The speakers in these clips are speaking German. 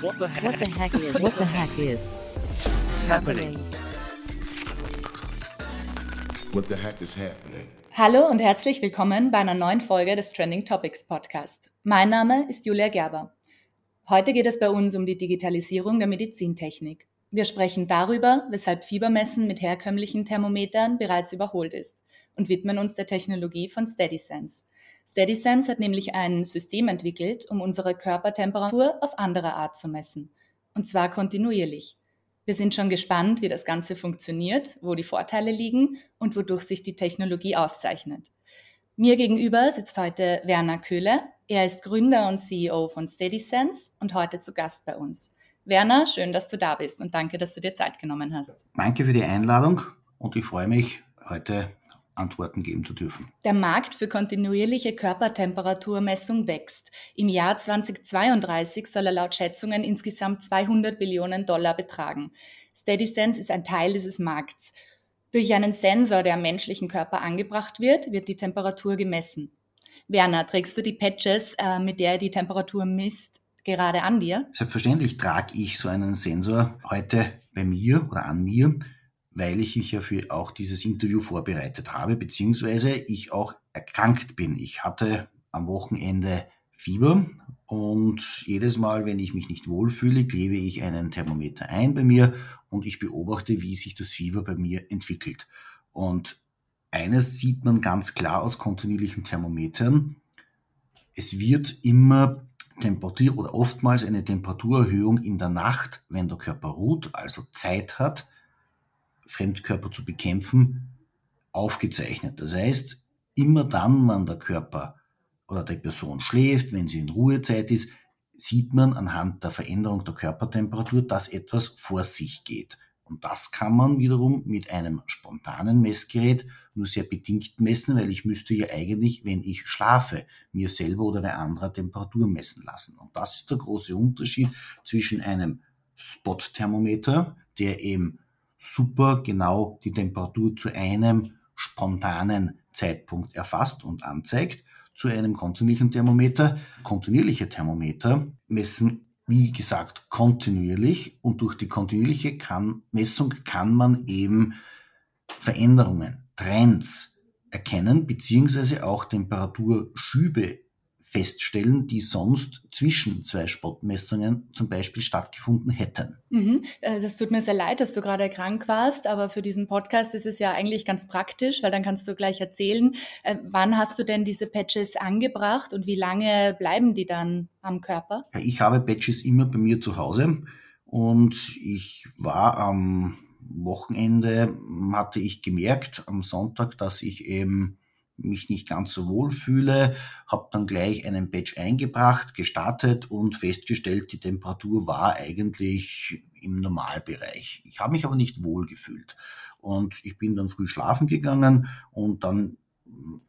What the heck? What the heck is? What the heck is happening? What the heck is happening? Hallo und herzlich willkommen bei einer neuen Folge des Trending Topics Podcast. Mein Name ist Julia Gerber. Heute geht es bei uns um die Digitalisierung der Medizintechnik. Wir sprechen darüber, weshalb Fiebermessen mit herkömmlichen Thermometern bereits überholt ist und widmen uns der Technologie von SteadySense. SteadySense hat nämlich ein System entwickelt, um unsere Körpertemperatur auf andere Art zu messen. Und zwar kontinuierlich. Wir sind schon gespannt, wie das Ganze funktioniert, wo die Vorteile liegen und wodurch sich die Technologie auszeichnet. Mir gegenüber sitzt heute Werner Köhle. Er ist Gründer und CEO von SteadySense und heute zu Gast bei uns. Werner, schön, dass du da bist und danke, dass du dir Zeit genommen hast. Danke für die Einladung und ich freue mich, heute Antworten geben zu dürfen. Der Markt für kontinuierliche Körpertemperaturmessung wächst. Im Jahr 2032 soll er laut Schätzungen insgesamt 200 Billionen Dollar betragen. SteadySense ist ein Teil dieses Markts. Durch einen Sensor, der am menschlichen Körper angebracht wird, wird die Temperatur gemessen. Werner, trägst du die Patches, äh, mit der er die Temperatur misst, gerade an dir? Selbstverständlich trage ich so einen Sensor heute bei mir oder an mir weil ich mich ja für auch dieses Interview vorbereitet habe, beziehungsweise ich auch erkrankt bin. Ich hatte am Wochenende Fieber und jedes Mal, wenn ich mich nicht wohlfühle, klebe ich einen Thermometer ein bei mir und ich beobachte, wie sich das Fieber bei mir entwickelt. Und eines sieht man ganz klar aus kontinuierlichen Thermometern. Es wird immer Temperatur oder oftmals eine Temperaturerhöhung in der Nacht, wenn der Körper ruht, also Zeit hat, Fremdkörper zu bekämpfen, aufgezeichnet. Das heißt, immer dann, wann der Körper oder die Person schläft, wenn sie in Ruhezeit ist, sieht man anhand der Veränderung der Körpertemperatur, dass etwas vor sich geht. Und das kann man wiederum mit einem spontanen Messgerät nur sehr bedingt messen, weil ich müsste ja eigentlich, wenn ich schlafe, mir selber oder wer anderer Temperatur messen lassen. Und das ist der große Unterschied zwischen einem Spot-Thermometer, der eben super genau die Temperatur zu einem spontanen Zeitpunkt erfasst und anzeigt, zu einem kontinuierlichen Thermometer. Kontinuierliche Thermometer messen, wie gesagt, kontinuierlich und durch die kontinuierliche kann, Messung kann man eben Veränderungen, Trends erkennen, beziehungsweise auch Temperaturschübe feststellen, die sonst zwischen zwei Spottmessungen zum Beispiel stattgefunden hätten. Mhm. Also es tut mir sehr leid, dass du gerade krank warst, aber für diesen Podcast ist es ja eigentlich ganz praktisch, weil dann kannst du gleich erzählen, äh, wann hast du denn diese Patches angebracht und wie lange bleiben die dann am Körper? Ich habe Patches immer bei mir zu Hause und ich war am Wochenende, hatte ich gemerkt am Sonntag, dass ich eben mich nicht ganz so wohl fühle, habe dann gleich einen Badge eingebracht, gestartet und festgestellt, die Temperatur war eigentlich im Normalbereich. Ich habe mich aber nicht wohl gefühlt und ich bin dann früh schlafen gegangen und dann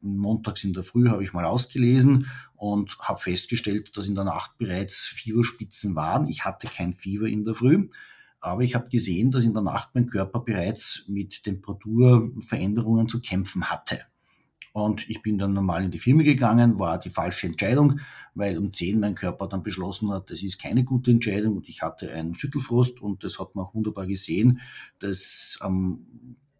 montags in der Früh habe ich mal ausgelesen und habe festgestellt, dass in der Nacht bereits Fieberspitzen waren. Ich hatte kein Fieber in der Früh, aber ich habe gesehen, dass in der Nacht mein Körper bereits mit Temperaturveränderungen zu kämpfen hatte. Und ich bin dann normal in die Firma gegangen, war die falsche Entscheidung, weil um 10 mein Körper dann beschlossen hat, das ist keine gute Entscheidung und ich hatte einen Schüttelfrost und das hat man auch wunderbar gesehen, dass am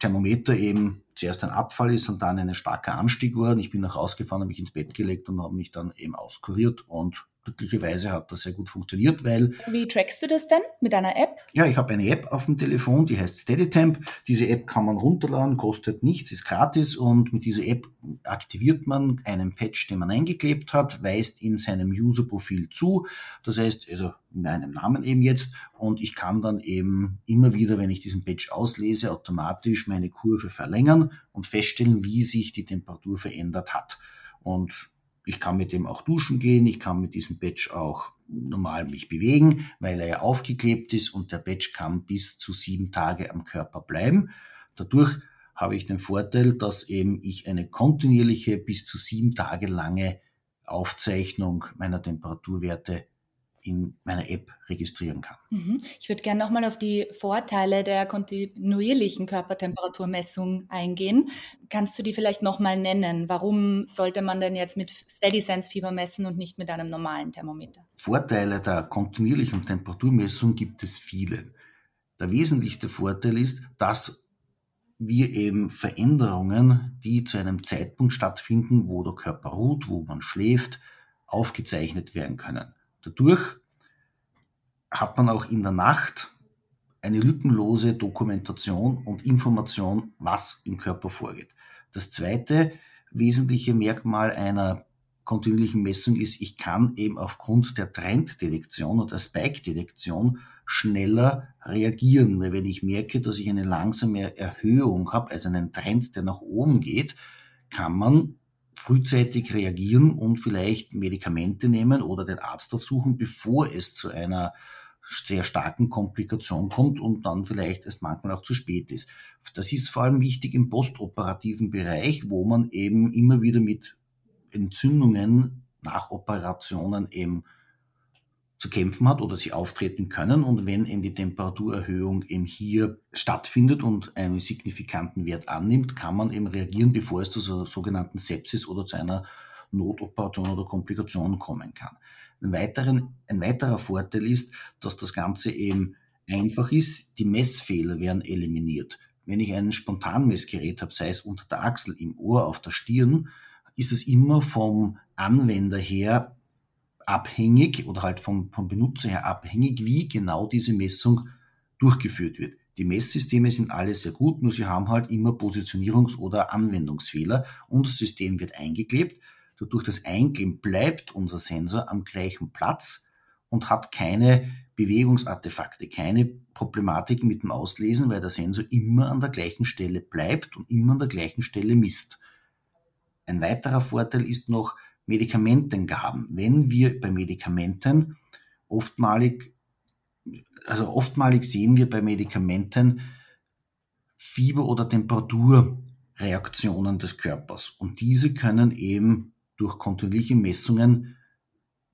Thermometer eben zuerst ein Abfall ist und dann ein starker Anstieg war. Ich bin nach rausgefahren, habe mich ins Bett gelegt und habe mich dann eben auskuriert und glücklicherweise hat das sehr gut funktioniert, weil... Wie trackst du das denn mit einer App? Ja, ich habe eine App auf dem Telefon, die heißt SteadyTemp. Diese App kann man runterladen, kostet nichts, ist gratis und mit dieser App aktiviert man einen Patch, den man eingeklebt hat, weist ihm seinem User-Profil zu. Das heißt, also in meinem Namen eben jetzt und ich kann dann eben immer wieder, wenn ich diesen Patch auslese, automatisch meine Kurve verlängern und feststellen, wie sich die Temperatur verändert hat. Und ich kann mit dem auch duschen gehen, ich kann mit diesem Badge auch normal mich bewegen, weil er ja aufgeklebt ist und der Badge kann bis zu sieben Tage am Körper bleiben. Dadurch habe ich den Vorteil, dass eben ich eine kontinuierliche bis zu sieben Tage lange Aufzeichnung meiner Temperaturwerte in meiner App registrieren kann. Mhm. Ich würde gerne nochmal auf die Vorteile der kontinuierlichen Körpertemperaturmessung eingehen. Kannst du die vielleicht nochmal nennen? Warum sollte man denn jetzt mit Steady-Sense-Fieber messen und nicht mit einem normalen Thermometer? Vorteile der kontinuierlichen Temperaturmessung gibt es viele. Der wesentlichste Vorteil ist, dass wir eben Veränderungen, die zu einem Zeitpunkt stattfinden, wo der Körper ruht, wo man schläft, aufgezeichnet werden können. Dadurch hat man auch in der Nacht eine lückenlose Dokumentation und Information, was im Körper vorgeht. Das zweite wesentliche Merkmal einer kontinuierlichen Messung ist, ich kann eben aufgrund der Trenddetektion oder der Spike-Detektion schneller reagieren. Weil wenn ich merke, dass ich eine langsame Erhöhung habe, also einen Trend, der nach oben geht, kann man frühzeitig reagieren und vielleicht Medikamente nehmen oder den Arzt aufsuchen, bevor es zu einer sehr starken Komplikation kommt und dann vielleicht erst manchmal auch zu spät ist. Das ist vor allem wichtig im postoperativen Bereich, wo man eben immer wieder mit Entzündungen nach Operationen eben zu kämpfen hat oder sie auftreten können. Und wenn eben die Temperaturerhöhung eben hier stattfindet und einen signifikanten Wert annimmt, kann man eben reagieren, bevor es zu so sogenannten Sepsis oder zu einer Notoperation oder Komplikation kommen kann. Ein, weiteren, ein weiterer Vorteil ist, dass das Ganze eben einfach ist. Die Messfehler werden eliminiert. Wenn ich ein Spontanmessgerät habe, sei es unter der Achsel, im Ohr, auf der Stirn, ist es immer vom Anwender her abhängig oder halt vom, vom Benutzer her abhängig, wie genau diese Messung durchgeführt wird. Die Messsysteme sind alle sehr gut, nur sie haben halt immer Positionierungs- oder Anwendungsfehler und das System wird eingeklebt. Dadurch das Einkleben bleibt unser Sensor am gleichen Platz und hat keine Bewegungsartefakte, keine Problematik mit dem Auslesen, weil der Sensor immer an der gleichen Stelle bleibt und immer an der gleichen Stelle misst. Ein weiterer Vorteil ist noch, Medikamentengaben. Wenn wir bei Medikamenten oftmalig, also oftmalig sehen wir bei Medikamenten Fieber- oder Temperaturreaktionen des Körpers. Und diese können eben durch kontinuierliche Messungen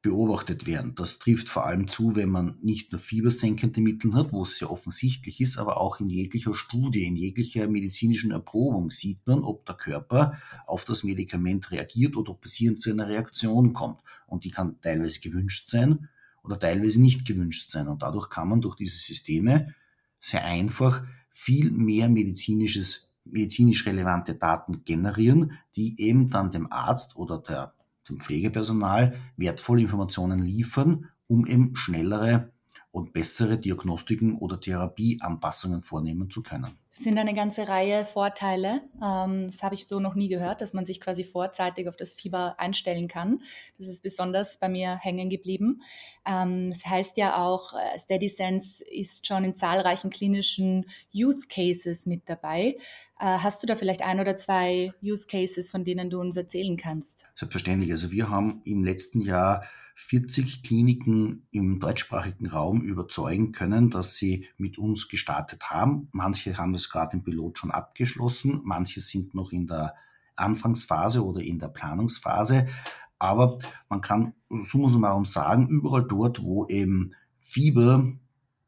beobachtet werden. Das trifft vor allem zu, wenn man nicht nur fiebersenkende Mittel hat, wo es sehr offensichtlich ist, aber auch in jeglicher Studie, in jeglicher medizinischen Erprobung sieht man, ob der Körper auf das Medikament reagiert oder ob es hier zu einer Reaktion kommt. Und die kann teilweise gewünscht sein oder teilweise nicht gewünscht sein. Und dadurch kann man durch diese Systeme sehr einfach viel mehr medizinisches medizinisch relevante Daten generieren, die eben dann dem Arzt oder der dem Pflegepersonal wertvolle Informationen liefern, um eben schnellere und bessere Diagnostiken oder Therapieanpassungen vornehmen zu können. Das sind eine ganze Reihe Vorteile. Ähm, das habe ich so noch nie gehört, dass man sich quasi vorzeitig auf das Fieber einstellen kann. Das ist besonders bei mir hängen geblieben. Ähm, das heißt ja auch, äh, SteadySense ist schon in zahlreichen klinischen Use Cases mit dabei. Äh, hast du da vielleicht ein oder zwei Use Cases, von denen du uns erzählen kannst? Selbstverständlich. Also wir haben im letzten Jahr 40 Kliniken im deutschsprachigen Raum überzeugen können, dass sie mit uns gestartet haben. Manche haben es gerade im Pilot schon abgeschlossen, manche sind noch in der Anfangsphase oder in der Planungsphase. Aber man kann summa summarum sagen, überall dort, wo eben Fieber,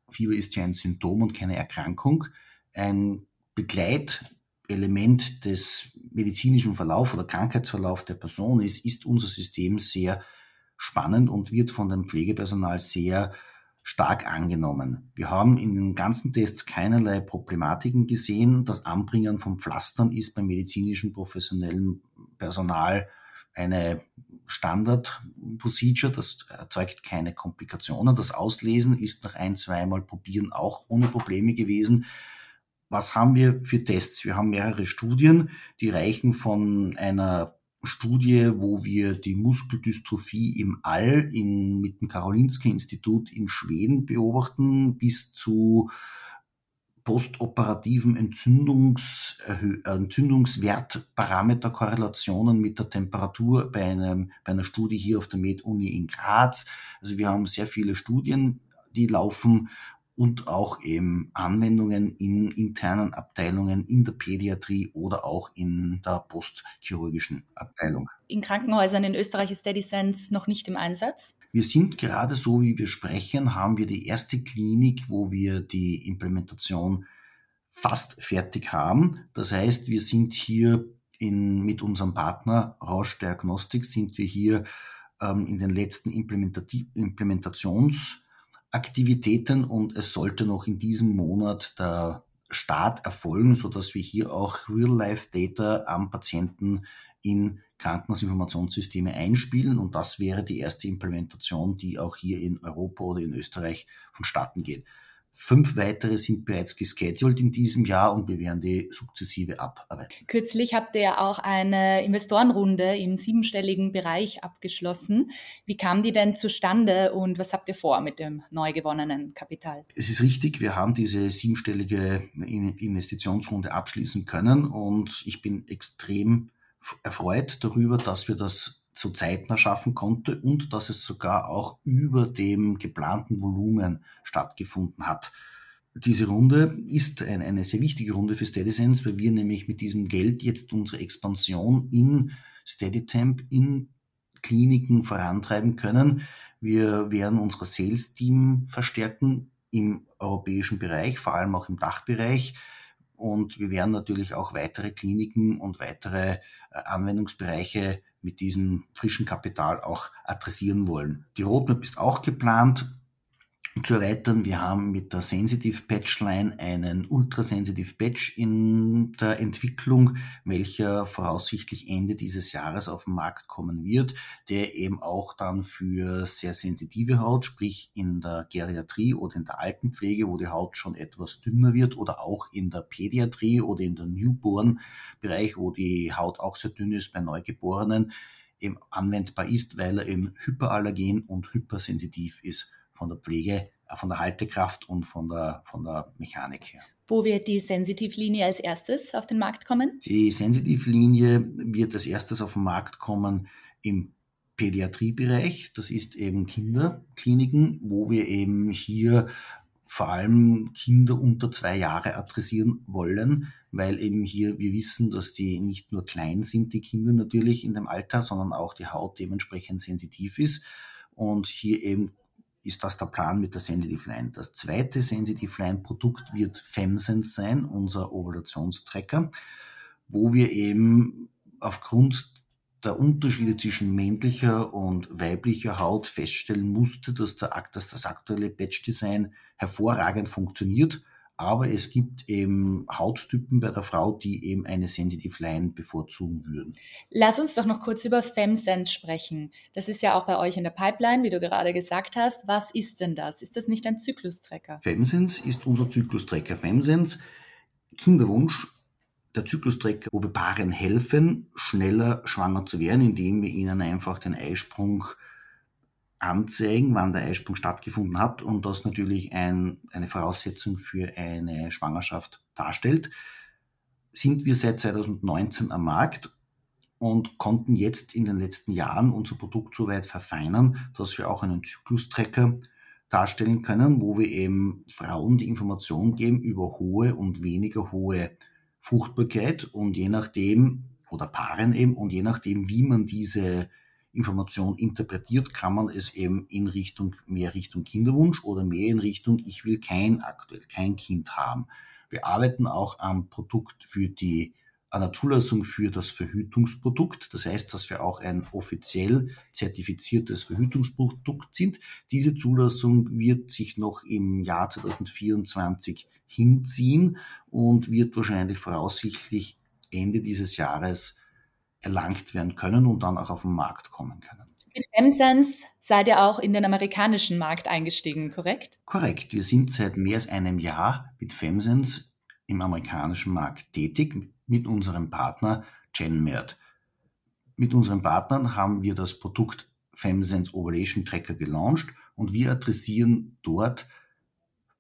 Fieber ist ja ein Symptom und keine Erkrankung, ein Begleit Element des medizinischen Verlauf oder Krankheitsverlauf der Person ist, ist unser System sehr spannend und wird von dem Pflegepersonal sehr stark angenommen. Wir haben in den ganzen Tests keinerlei Problematiken gesehen. Das Anbringen von Pflastern ist beim medizinischen professionellen Personal eine Standard-Procedure. Das erzeugt keine Komplikationen. Das Auslesen ist nach ein, zweimal probieren auch ohne Probleme gewesen was haben wir für Tests? Wir haben mehrere Studien, die reichen von einer Studie, wo wir die Muskeldystrophie im All in, mit dem Karolinska Institut in Schweden beobachten, bis zu postoperativen Entzündungs, Entzündungswertparameterkorrelationen mit der Temperatur bei, einem, bei einer Studie hier auf der Med-Uni in Graz. Also wir haben sehr viele Studien, die laufen und auch eben Anwendungen in internen Abteilungen, in der Pädiatrie oder auch in der postchirurgischen Abteilung. In Krankenhäusern in Österreich ist SteadySense noch nicht im Einsatz? Wir sind gerade so, wie wir sprechen, haben wir die erste Klinik, wo wir die Implementation fast fertig haben. Das heißt, wir sind hier in, mit unserem Partner Roche Diagnostics sind wir hier ähm, in den letzten Implementations Aktivitäten und es sollte noch in diesem Monat der Start erfolgen, so dass wir hier auch Real-Life-Data am Patienten in Krankenhausinformationssysteme einspielen und das wäre die erste Implementation, die auch hier in Europa oder in Österreich vonstatten geht. Fünf weitere sind bereits gescheduled in diesem Jahr und wir werden die sukzessive abarbeiten. Kürzlich habt ihr ja auch eine Investorenrunde im siebenstelligen Bereich abgeschlossen. Wie kam die denn zustande und was habt ihr vor mit dem neu gewonnenen Kapital? Es ist richtig, wir haben diese siebenstellige Investitionsrunde abschließen können und ich bin extrem erfreut darüber, dass wir das so zeitnah schaffen konnte und dass es sogar auch über dem geplanten Volumen stattgefunden hat. Diese Runde ist ein, eine sehr wichtige Runde für SteadySense, weil wir nämlich mit diesem Geld jetzt unsere Expansion in SteadyTemp in Kliniken vorantreiben können. Wir werden unser Sales-Team verstärken im europäischen Bereich, vor allem auch im Dachbereich. Und wir werden natürlich auch weitere Kliniken und weitere äh, Anwendungsbereiche mit diesem frischen Kapital auch adressieren wollen. Die Roadmap ist auch geplant zu erweitern. Wir haben mit der Sensitive Patch Line einen Ultrasensitive Patch in der Entwicklung, welcher voraussichtlich Ende dieses Jahres auf den Markt kommen wird, der eben auch dann für sehr sensitive Haut, sprich in der Geriatrie oder in der Altenpflege, wo die Haut schon etwas dünner wird oder auch in der Pädiatrie oder in der Newborn-Bereich, wo die Haut auch sehr dünn ist bei Neugeborenen, eben anwendbar ist, weil er eben hyperallergen und hypersensitiv ist von der Pflege, äh, von der Haltekraft und von der, von der Mechanik her. Wo wird die Sensitivlinie als erstes auf den Markt kommen? Die Sensitivlinie wird als erstes auf den Markt kommen im Pädiatriebereich. Das ist eben Kinderkliniken, wo wir eben hier vor allem Kinder unter zwei Jahre adressieren wollen, weil eben hier wir wissen, dass die nicht nur klein sind, die Kinder natürlich in dem Alter, sondern auch die Haut dementsprechend sensitiv ist und hier eben ist das der Plan mit der Sensitive Line. Das zweite Sensitive Line Produkt wird FemSense sein, unser Ovulationstracker, wo wir eben aufgrund der Unterschiede zwischen männlicher und weiblicher Haut feststellen musste, dass, der, dass das aktuelle Patch-Design hervorragend funktioniert aber es gibt eben Hauttypen bei der Frau, die eben eine Sensitive Line bevorzugen würden. Lass uns doch noch kurz über FemSense sprechen. Das ist ja auch bei euch in der Pipeline, wie du gerade gesagt hast. Was ist denn das? Ist das nicht ein Zyklustrecker? FemSense ist unser Zyklustrecker. FemSense, Kinderwunsch, der Zyklustrecker, wo wir Paaren helfen, schneller schwanger zu werden, indem wir ihnen einfach den Eisprung anzeigen, wann der Eisprung stattgefunden hat und das natürlich ein, eine Voraussetzung für eine Schwangerschaft darstellt, sind wir seit 2019 am Markt und konnten jetzt in den letzten Jahren unser Produkt so weit verfeinern, dass wir auch einen Zyklustracker darstellen können, wo wir eben Frauen die Information geben über hohe und weniger hohe Fruchtbarkeit und je nachdem, oder Paaren eben, und je nachdem, wie man diese Information interpretiert, kann man es eben in Richtung, mehr Richtung Kinderwunsch oder mehr in Richtung, ich will kein aktuell, kein Kind haben. Wir arbeiten auch am Produkt für die, an der Zulassung für das Verhütungsprodukt. Das heißt, dass wir auch ein offiziell zertifiziertes Verhütungsprodukt sind. Diese Zulassung wird sich noch im Jahr 2024 hinziehen und wird wahrscheinlich voraussichtlich Ende dieses Jahres erlangt werden können und dann auch auf den Markt kommen können. Mit FemSense seid ihr auch in den amerikanischen Markt eingestiegen, korrekt? Korrekt. Wir sind seit mehr als einem Jahr mit FemSense im amerikanischen Markt tätig mit unserem Partner GenMed. Mit unseren Partnern haben wir das Produkt FemSense Ovulation Tracker gelauncht und wir adressieren dort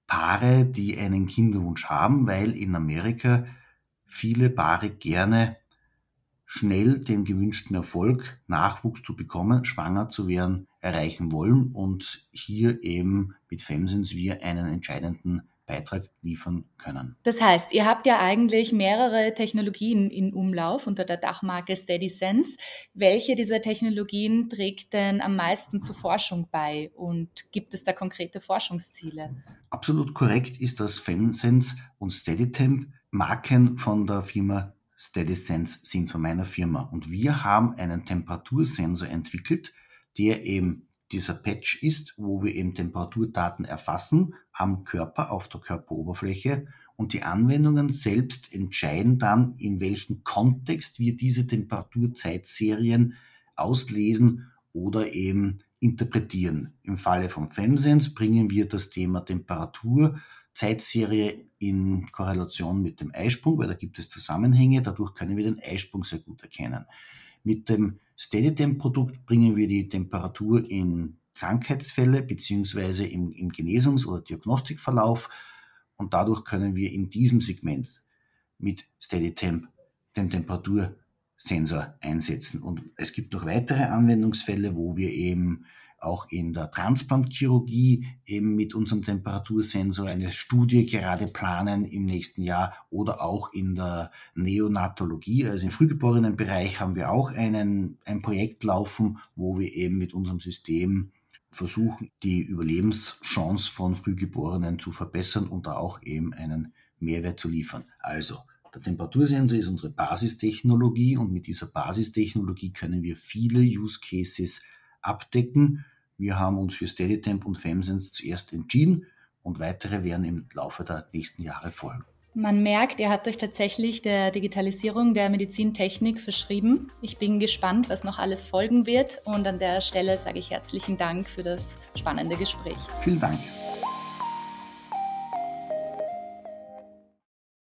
Paare, die einen Kinderwunsch haben, weil in Amerika viele Paare gerne schnell den gewünschten Erfolg, Nachwuchs zu bekommen, schwanger zu werden, erreichen wollen und hier eben mit Femsens wir einen entscheidenden Beitrag liefern können. Das heißt, ihr habt ja eigentlich mehrere Technologien in Umlauf unter der Dachmarke SteadySense. Welche dieser Technologien trägt denn am meisten zur Forschung bei und gibt es da konkrete Forschungsziele? Absolut korrekt ist, dass FemSense und SteadyTemp Marken von der Firma SteadySense sind von meiner Firma und wir haben einen Temperatursensor entwickelt, der eben dieser Patch ist, wo wir eben Temperaturdaten erfassen am Körper, auf der Körperoberfläche und die Anwendungen selbst entscheiden dann, in welchem Kontext wir diese Temperaturzeitserien auslesen oder eben interpretieren. Im Falle von FEMSense bringen wir das Thema Temperaturzeitserie in Korrelation mit dem Eisprung, weil da gibt es Zusammenhänge, dadurch können wir den Eisprung sehr gut erkennen. Mit dem SteadyTemp-Produkt bringen wir die Temperatur in Krankheitsfälle beziehungsweise im, im Genesungs- oder Diagnostikverlauf und dadurch können wir in diesem Segment mit SteadyTemp den Temperatursensor einsetzen. Und es gibt noch weitere Anwendungsfälle, wo wir eben auch in der Transplantchirurgie eben mit unserem Temperatursensor eine Studie gerade planen im nächsten Jahr oder auch in der Neonatologie, also im Frühgeborenenbereich haben wir auch einen, ein Projekt laufen, wo wir eben mit unserem System versuchen, die Überlebenschance von Frühgeborenen zu verbessern und da auch eben einen Mehrwert zu liefern. Also, der Temperatursensor ist unsere Basistechnologie und mit dieser Basistechnologie können wir viele Use Cases abdecken. Wir haben uns für SteadyTemp und FemSense zuerst entschieden und weitere werden im Laufe der nächsten Jahre folgen. Man merkt, ihr habt euch tatsächlich der Digitalisierung der Medizintechnik verschrieben. Ich bin gespannt, was noch alles folgen wird und an der Stelle sage ich herzlichen Dank für das spannende Gespräch. Vielen Dank.